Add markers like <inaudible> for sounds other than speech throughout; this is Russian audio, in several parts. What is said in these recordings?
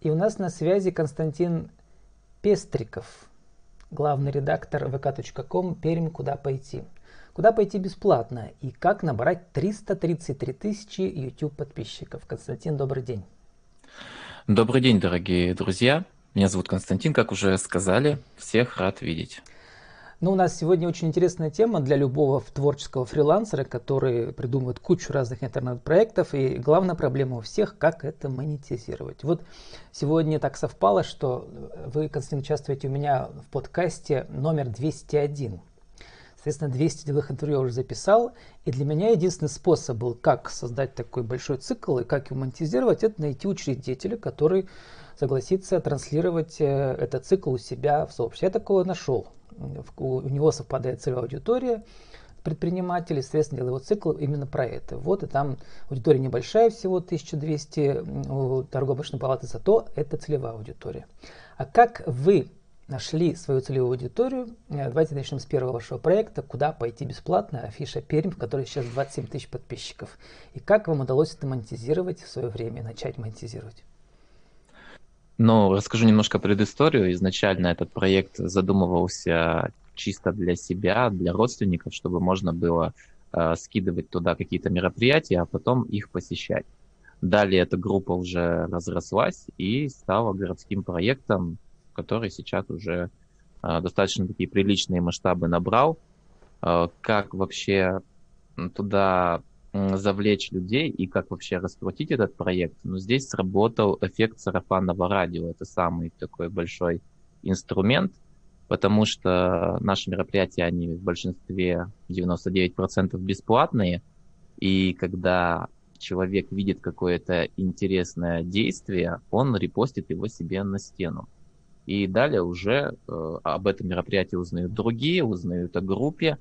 И у нас на связи Константин Пестриков, главный редактор vk.com «Пермь. Куда пойти?». Куда пойти бесплатно и как набрать 333 тысячи YouTube подписчиков. Константин, добрый день. Добрый день, дорогие друзья. Меня зовут Константин, как уже сказали. Всех рад видеть. Ну, у нас сегодня очень интересная тема для любого творческого фрилансера, который придумывает кучу разных интернет-проектов. И главная проблема у всех, как это монетизировать. Вот сегодня так совпало, что вы, Константин, участвуете у меня в подкасте номер 201. Соответственно, 200 деловых интервью я уже записал. И для меня единственный способ был, как создать такой большой цикл и как его монетизировать, это найти учредителя, который согласится транслировать э, этот цикл у себя в сообществе. Я такого нашел у него совпадает целевая аудитория предпринимателей, соответственно, делал его цикл именно про это. Вот и там аудитория небольшая, всего 1200 у торгово-промышленной палаты, зато это целевая аудитория. А как вы нашли свою целевую аудиторию? Э, давайте начнем с первого вашего проекта «Куда пойти бесплатно?» Афиша Пермь, в которой сейчас 27 тысяч подписчиков. И как вам удалось это монетизировать в свое время, начать монетизировать? Ну, расскажу немножко предысторию. Изначально этот проект задумывался чисто для себя, для родственников, чтобы можно было э, скидывать туда какие-то мероприятия, а потом их посещать. Далее эта группа уже разрослась и стала городским проектом, который сейчас уже э, достаточно такие приличные масштабы набрал. Э, как вообще туда завлечь людей и как вообще раскрутить этот проект. Но здесь сработал эффект сарафанного радио. Это самый такой большой инструмент, потому что наши мероприятия, они в большинстве 99% бесплатные. И когда человек видит какое-то интересное действие, он репостит его себе на стену. И далее уже э, об этом мероприятии узнают другие, узнают о группе,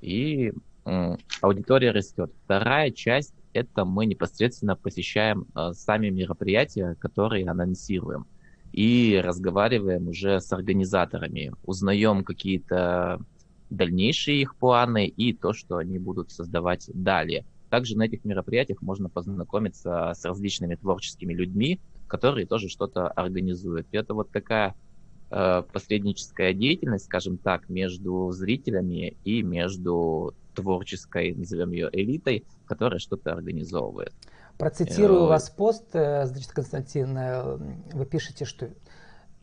и аудитория растет. Вторая часть – это мы непосредственно посещаем э, сами мероприятия, которые анонсируем, и разговариваем уже с организаторами, узнаем какие-то дальнейшие их планы и то, что они будут создавать далее. Также на этих мероприятиях можно познакомиться с различными творческими людьми, которые тоже что-то организуют. И это вот такая э, посредническая деятельность, скажем так, между зрителями и между творческой, назовем ее элитой, которая что-то организовывает. Процитирую э, вас пост, э, значит, Константин, э, вы пишете, что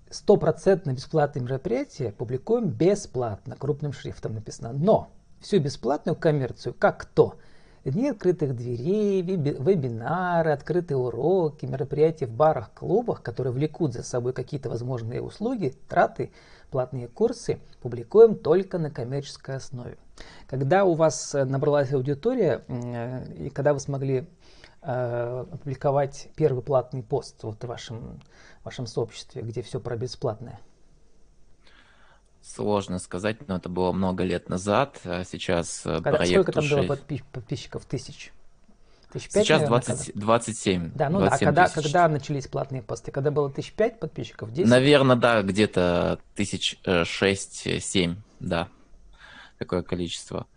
стопроцентно бесплатные мероприятия публикуем бесплатно, крупным шрифтом написано. Но всю бесплатную коммерцию, как то, дни открытых дверей, вебинары, открытые уроки, мероприятия в барах, клубах, которые влекут за собой какие-то возможные услуги, траты, платные курсы, публикуем только на коммерческой основе. Когда у вас э, набралась аудитория, э, и когда вы смогли э, опубликовать первый платный пост вот в вашем, вашем сообществе, где все про бесплатное? Сложно сказать, но это было много лет назад. А сейчас когда, проект Сколько там 6... было подписчиков? Тысяч? Тысяч пять, Сейчас наверное, 20, 27. Да, ну 27 да, а когда, когда начались платные посты? Когда было тысяч пять подписчиков? 10? Наверное, да, где-то тысяч шесть-семь, да такое количество.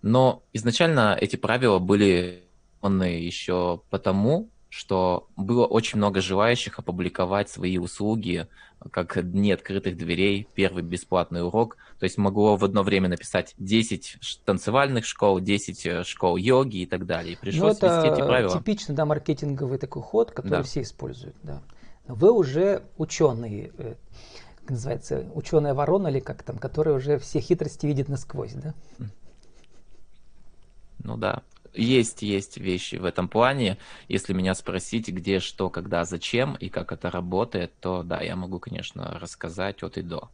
Но изначально эти правила были еще потому, что было очень много желающих опубликовать свои услуги, как дни открытых дверей, первый бесплатный урок. То есть могло в одно время написать 10 танцевальных школ, 10 э, школ йоги и так далее. И пришлось ну, это ввести эти правила. типичный да, маркетинговый такой ход, который да. все используют. Да. Вы уже ученые, э, как называется, ученая ворона или как там, которая уже все хитрости видит насквозь, да? Ну да. Есть, есть вещи в этом плане. Если меня спросить, где, что, когда, зачем и как это работает, то да, я могу, конечно, рассказать от и до.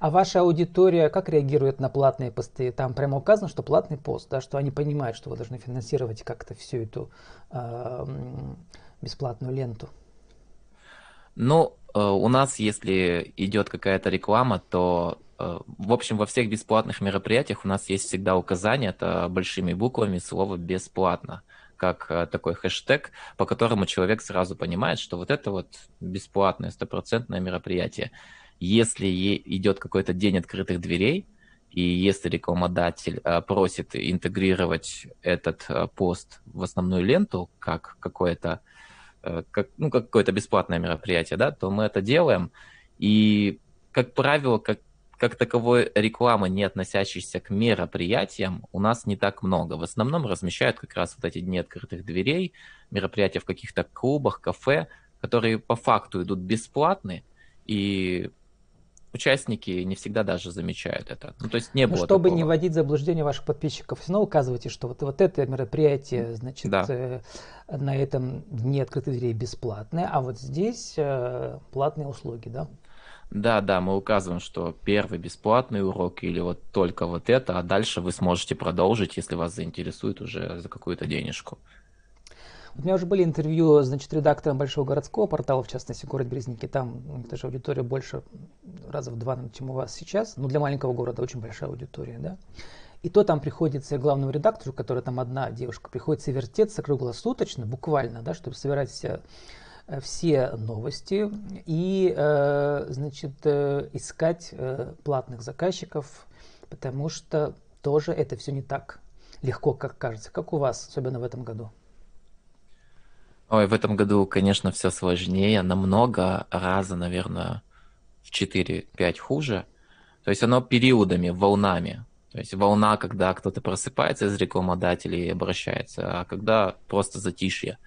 А ваша аудитория как реагирует на платные посты? Там прямо указано, что платный пост, да, что они понимают, что вы должны финансировать как-то всю эту э, бесплатную ленту. Ну, э, у нас, если идет какая-то реклама, то, в общем, во всех бесплатных мероприятиях у нас есть всегда указание, это большими буквами слово «бесплатно», как э, такой хэштег, по которому человек сразу понимает, что вот это вот бесплатное, стопроцентное мероприятие. Если идет какой-то день открытых дверей, и если рекламодатель просит интегрировать этот пост в основную ленту, как какое-то как, ну, какое-то бесплатное мероприятие, да, то мы это делаем. И, как правило, как, как таковой рекламы, не относящейся к мероприятиям, у нас не так много. В основном размещают как раз вот эти дни открытых дверей, мероприятия в каких-то клубах, кафе, которые по факту идут бесплатные, и участники не всегда даже замечают это. Ну, то есть не ну, было Чтобы такого. не вводить в заблуждение ваших подписчиков, все равно указывайте, что вот, вот это мероприятие, значит, да. э, на этом дне открытых дверей бесплатное, а вот здесь э, платные услуги, да? Да, да, мы указываем, что первый бесплатный урок или вот только вот это, а дальше вы сможете продолжить, если вас заинтересует уже за какую-то денежку. У меня уже были интервью, значит, редактором Большого городского портала, в частности, город Березники. Там даже аудитория больше раза в два, чем у вас сейчас. Ну, для маленького города очень большая аудитория, да. И то там приходится главному редактору, которая там одна девушка, приходится вертеться круглосуточно, буквально, да, чтобы собирать все, все новости и, э, значит, э, искать э, платных заказчиков, потому что тоже это все не так легко, как кажется, как у вас, особенно в этом году. Ой, в этом году, конечно, все сложнее, намного раза, наверное, в 4-5 хуже. То есть оно периодами, волнами. То есть волна, когда кто-то просыпается из рекламодателей и обращается, а когда просто затишье.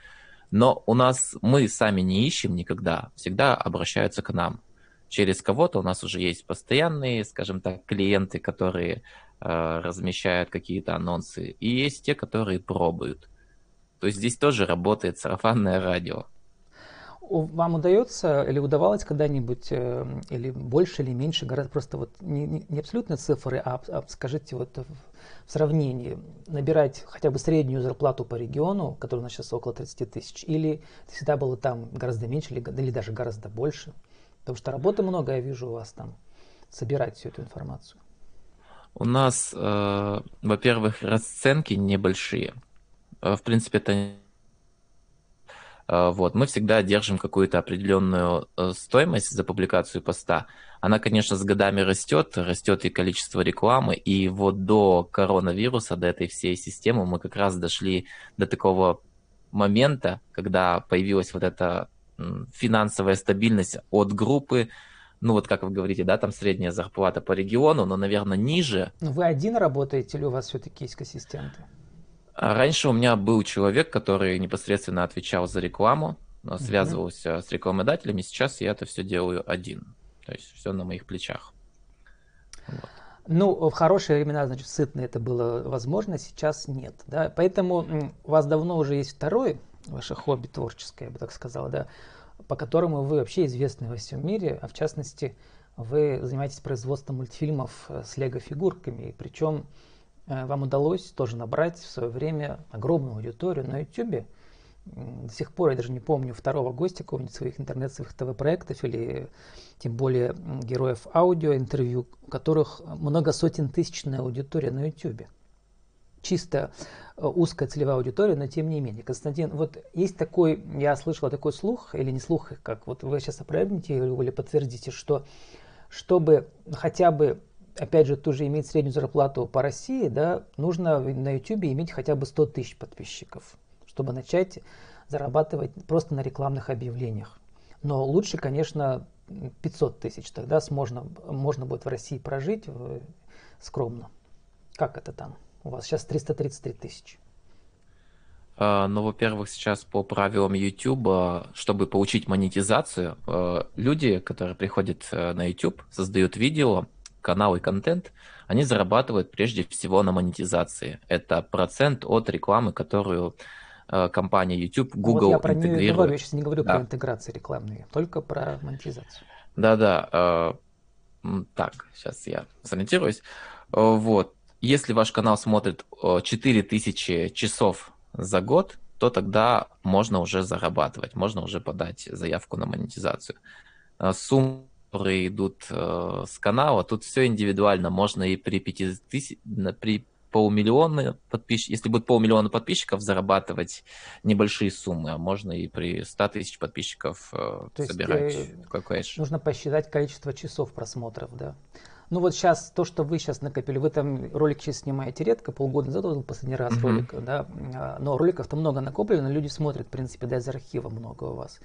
Но у нас мы сами не ищем никогда, всегда обращаются к нам. Через кого-то у нас уже есть постоянные, скажем так, клиенты, которые э, размещают какие-то анонсы, и есть те, которые пробуют. То есть здесь тоже работает сарафанное радио. Вам удается или удавалось когда-нибудь, э, или больше, или меньше, гораздо просто вот не, не абсолютные цифры, а, а скажите вот в сравнении, набирать хотя бы среднюю зарплату по региону, которая у нас сейчас около 30 тысяч, или всегда было там гораздо меньше, или, или даже гораздо больше? Потому что работы много, я вижу у вас там, собирать всю эту информацию. У нас, э, во-первых, расценки небольшие. Э, в принципе, это вот, мы всегда держим какую-то определенную э, стоимость за публикацию поста. Она, конечно, с годами растет, растет и количество рекламы, и вот до коронавируса, до этой всей системы мы как раз дошли до такого момента, когда появилась вот эта финансовая стабильность от группы, ну вот как вы говорите, да, там средняя зарплата по региону, но, наверное, ниже. Но вы один работаете или у вас все-таки есть ассистенты? А раньше у меня был человек, который непосредственно отвечал за рекламу, связывался mm-hmm. с рекламодателями. Сейчас я это все делаю один. То есть все на моих плечах. Вот. Ну, в хорошие времена, значит, сытно это было возможно, сейчас нет. Да? Поэтому у вас давно уже есть второй, ваше хобби творческое, я бы так сказал, да, по которому вы вообще известны во всем мире, а в частности, вы занимаетесь производством мультфильмов э, с лего-фигурками, причем вам удалось тоже набрать в свое время огромную аудиторию на YouTube. До сих пор я даже не помню второго гостя какого-нибудь своих интернет-своих ТВ-проектов или тем более героев аудио, интервью, у которых много сотен тысячная аудитория на YouTube. Чисто э, узкая целевая аудитория, но тем не менее. Константин, вот есть такой, я слышал такой слух, или не слух, как вот вы сейчас опровергнете или подтвердите, что чтобы хотя бы опять же, тоже иметь среднюю зарплату по России, да, нужно на YouTube иметь хотя бы 100 тысяч подписчиков, чтобы начать зарабатывать просто на рекламных объявлениях. Но лучше, конечно, 500 тысяч, тогда можно, можно будет в России прожить скромно. Как это там? У вас сейчас 333 тысячи. А, ну, во-первых, сейчас по правилам YouTube, чтобы получить монетизацию, э, люди, которые приходят э, на YouTube, создают видео, канал и контент, они зарабатывают прежде всего на монетизации. Это процент от рекламы, которую э, компания YouTube, Google вот я про интегрирует. Не говорю, я сейчас не говорю да. про интеграции рекламные, только про монетизацию. Да-да. Э, так, сейчас я сориентируюсь. Э, вот. Если ваш канал смотрит 4000 часов за год, то тогда можно уже зарабатывать, можно уже подать заявку на монетизацию. Сумма которые идут э, с канала, тут все индивидуально. Можно и при 5 тысяч, при полмиллиона подписчиков, если будет полмиллиона подписчиков, зарабатывать небольшие суммы, а можно и при 100 тысяч подписчиков э, То собирать есть, э, Нужно посчитать количество часов просмотров, да. Ну вот сейчас, то, что вы сейчас накопили, вы там ролик сейчас снимаете редко, полгода назад был последний раз mm-hmm. ролик, да, а, но роликов-то много накоплено, люди смотрят, в принципе, да, из архива много у вас.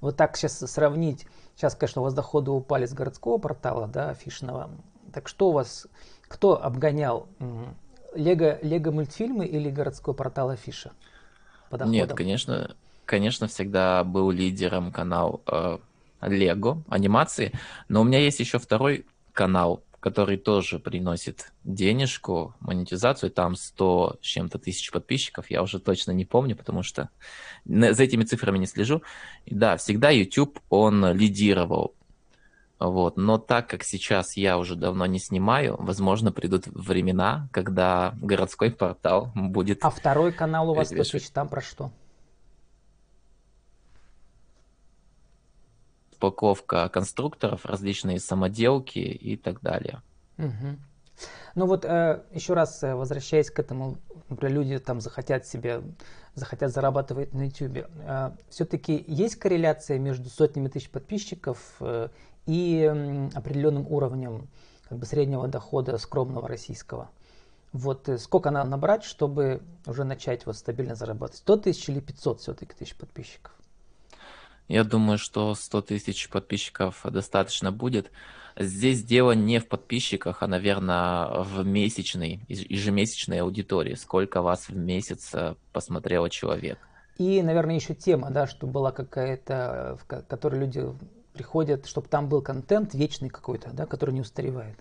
Вот так сейчас сравнить, сейчас, конечно, у вас доходы упали с городского портала, да, афишного, так что у вас, кто обгонял, Лего, Лего мультфильмы или городской портал афиша? Нет, конечно, конечно, всегда был лидером канал э, Лего анимации, но у меня есть еще второй канал, который тоже приносит денежку, монетизацию, там 100 с чем-то тысяч подписчиков, я уже точно не помню, потому что за этими цифрами не слежу. И да, всегда YouTube, он лидировал. Вот. Но так как сейчас я уже давно не снимаю, возможно, придут времена, когда городской портал будет... А второй канал у вас, тысяч, там про что? Распаковка конструкторов, различные самоделки и так далее. Угу. Ну вот э, еще раз э, возвращаясь к этому, например, люди там захотят себе, захотят зарабатывать на YouTube. Э, все-таки есть корреляция между сотнями тысяч подписчиков и определенным уровнем как бы среднего дохода скромного российского? Вот сколько надо набрать, чтобы уже начать вот стабильно зарабатывать? 100 тысяч или 500 все-таки тысяч подписчиков? Я думаю, что 100 тысяч подписчиков достаточно будет. Здесь дело не в подписчиках, а, наверное, в месячной, ежемесячной аудитории. Сколько вас в месяц э, посмотрел человек. И, наверное, еще тема, да, что была какая-то, в которой люди приходят, чтобы там был контент вечный какой-то, да, который не устаревает.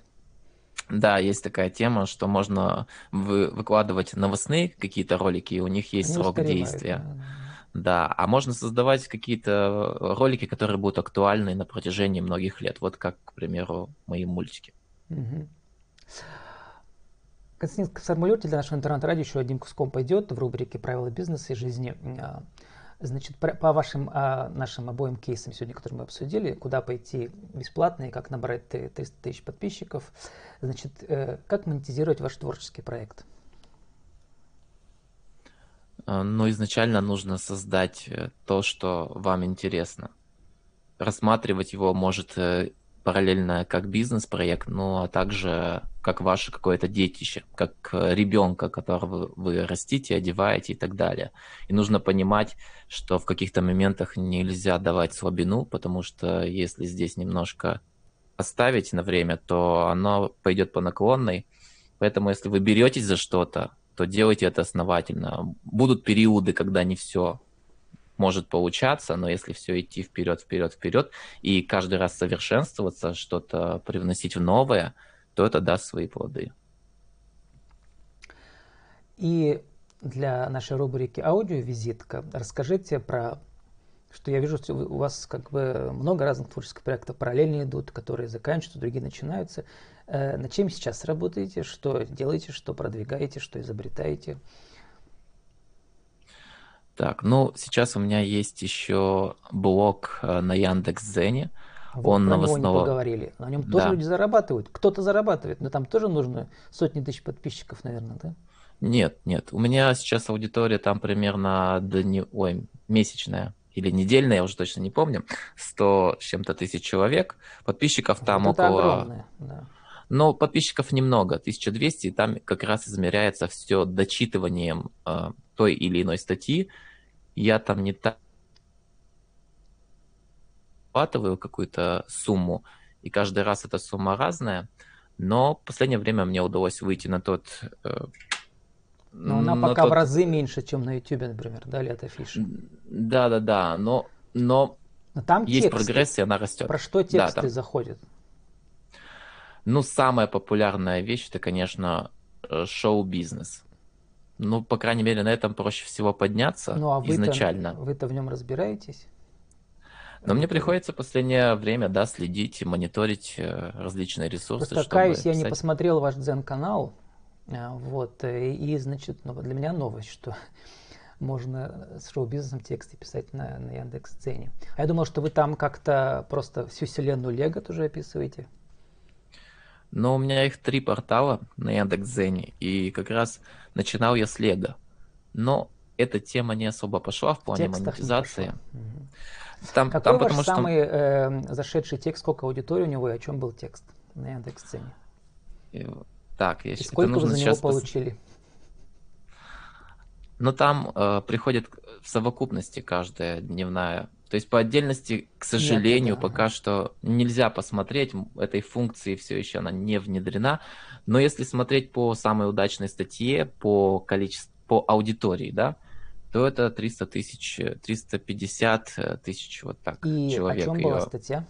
Да, есть такая тема, что можно вы, выкладывать новостные какие-то ролики, и у них есть Они срок действия. Да. Да, а можно создавать какие-то ролики, которые будут актуальны на протяжении многих лет. Вот как, к примеру, мои мультики. Угу. Константин, сформулируйте для нашего интернет-радио еще одним куском пойдет в рубрике «Правила бизнеса и жизни». А, значит, по вашим а, нашим обоим кейсам сегодня, которые мы обсудили, куда пойти бесплатно и как набрать 300 тысяч подписчиков, значит, э, как монетизировать ваш творческий проект? А, но изначально нужно создать э, то, что вам интересно. Рассматривать его может э, параллельно как бизнес-проект, но а также как ваше какое-то детище, как э, ребенка, которого вы растите, одеваете и так далее. И нужно понимать, что в каких-то моментах нельзя давать слабину, потому что если здесь немножко оставить на время, то оно пойдет по наклонной. Поэтому если вы беретесь за что-то, то делайте это основательно. Будут периоды, когда не все может получаться, но если все идти вперед, вперед, вперед, и каждый раз совершенствоваться, что-то привносить в новое, то это даст свои плоды. И для нашей рубрики аудиовизитка расскажите про что я вижу, что у вас как бы много разных творческих проектов параллельно идут, которые заканчиваются, другие начинаются. Э, над чем сейчас работаете, что делаете, что продвигаете, что изобретаете? Так, ну сейчас у меня есть еще блог э, на Яндекс.Зене. Вот Он новостного... не поговорили. На нем тоже да. люди зарабатывают. Кто-то зарабатывает, но там тоже нужно сотни тысяч подписчиков, наверное, да? Нет, нет. У меня сейчас аудитория там примерно дни... Ой, месячная или недельная, я уже точно не помню, 100 с чем-то тысяч человек. Подписчиков там вот около... Огромное, да. Но подписчиков немного, 1200, и там как раз измеряется все дочитыванием э, той или иной статьи. Я там не так зарабатываю какую-то сумму, и каждый раз эта сумма разная, но в последнее время мне удалось выйти на тот... Э, но она пока тот... в разы меньше, чем на YouTube, например, да, или это фиша? Да-да-да, но, но, но там есть тексты. прогресс, и она растет. Про что тексты да, там... заходят? Ну, самая популярная вещь это, конечно, э, шоу-бизнес. Ну, по крайней мере, на этом проще всего подняться ну, а изначально. Вы-то в нем разбираетесь? Но мне приходится в последнее время, да, следить и мониторить э, различные ресурсы. Просто каюсь, я не посмотрел ваш Дзен-канал, а, вот, э, и, значит, ну, для меня новость, что <laughs> можно с шоу-бизнесом тексты писать на, на Яндекс.Дзене. А я думал, что вы там как-то просто всю вселенную Лего тоже описываете. Но у меня их три портала на Яндекс.Зене, и как раз начинал я с Лего. Но эта тема не особо пошла в плане Текстах монетизации. Там, Какой там, ваш потому, самый что... э, зашедший текст, сколько аудитории у него и о чем был текст? на Яндекс.Цене. Так, я И сколько вы за него получили? Ну, там э, приходит в совокупности каждая дневная. То есть по отдельности, к сожалению, Нет, да. пока что нельзя посмотреть, этой функции все еще она не внедрена. Но если смотреть по самой удачной статье, по количеству, по аудитории, да, то это 300 тысяч, 350 тысяч вот так И человек. о чем была статья?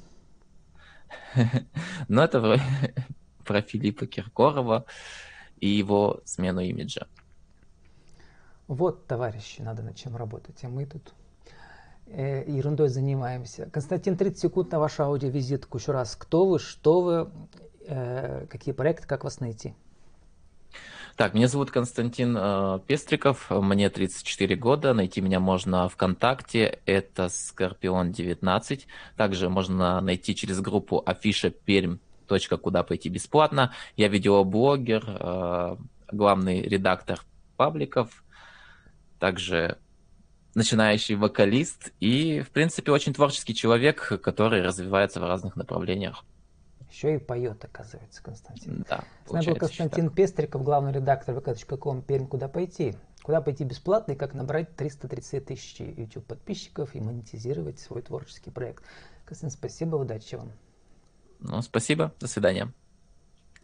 <laughs> Ну, это <laughs> про Филиппа Киркорова и его смену имиджа. Вот, товарищи, надо над чем работать, а мы тут э, ерундой занимаемся. Константин, 30 секунд на вашу аудиовизитку еще раз. Кто вы, что вы, э, какие проекты, как вас найти? Так, меня зовут Константин э, Пестриков, мне 34 года, найти меня можно ВКонтакте, это Скорпион19. Также можно найти через группу Афиша Пермь точка куда пойти бесплатно. Я видеоблогер, главный редактор пабликов, также начинающий вокалист и, в принципе, очень творческий человек, который развивается в разных направлениях. Еще и поет, оказывается, Константин. Да, С нами был Константин Пестриков, главный редактор vk.com Пермь «Куда пойти?». Куда пойти бесплатно и как набрать 330 тысяч YouTube подписчиков и монетизировать свой творческий проект. Константин, спасибо, удачи вам. Ну, спасибо, до свидания.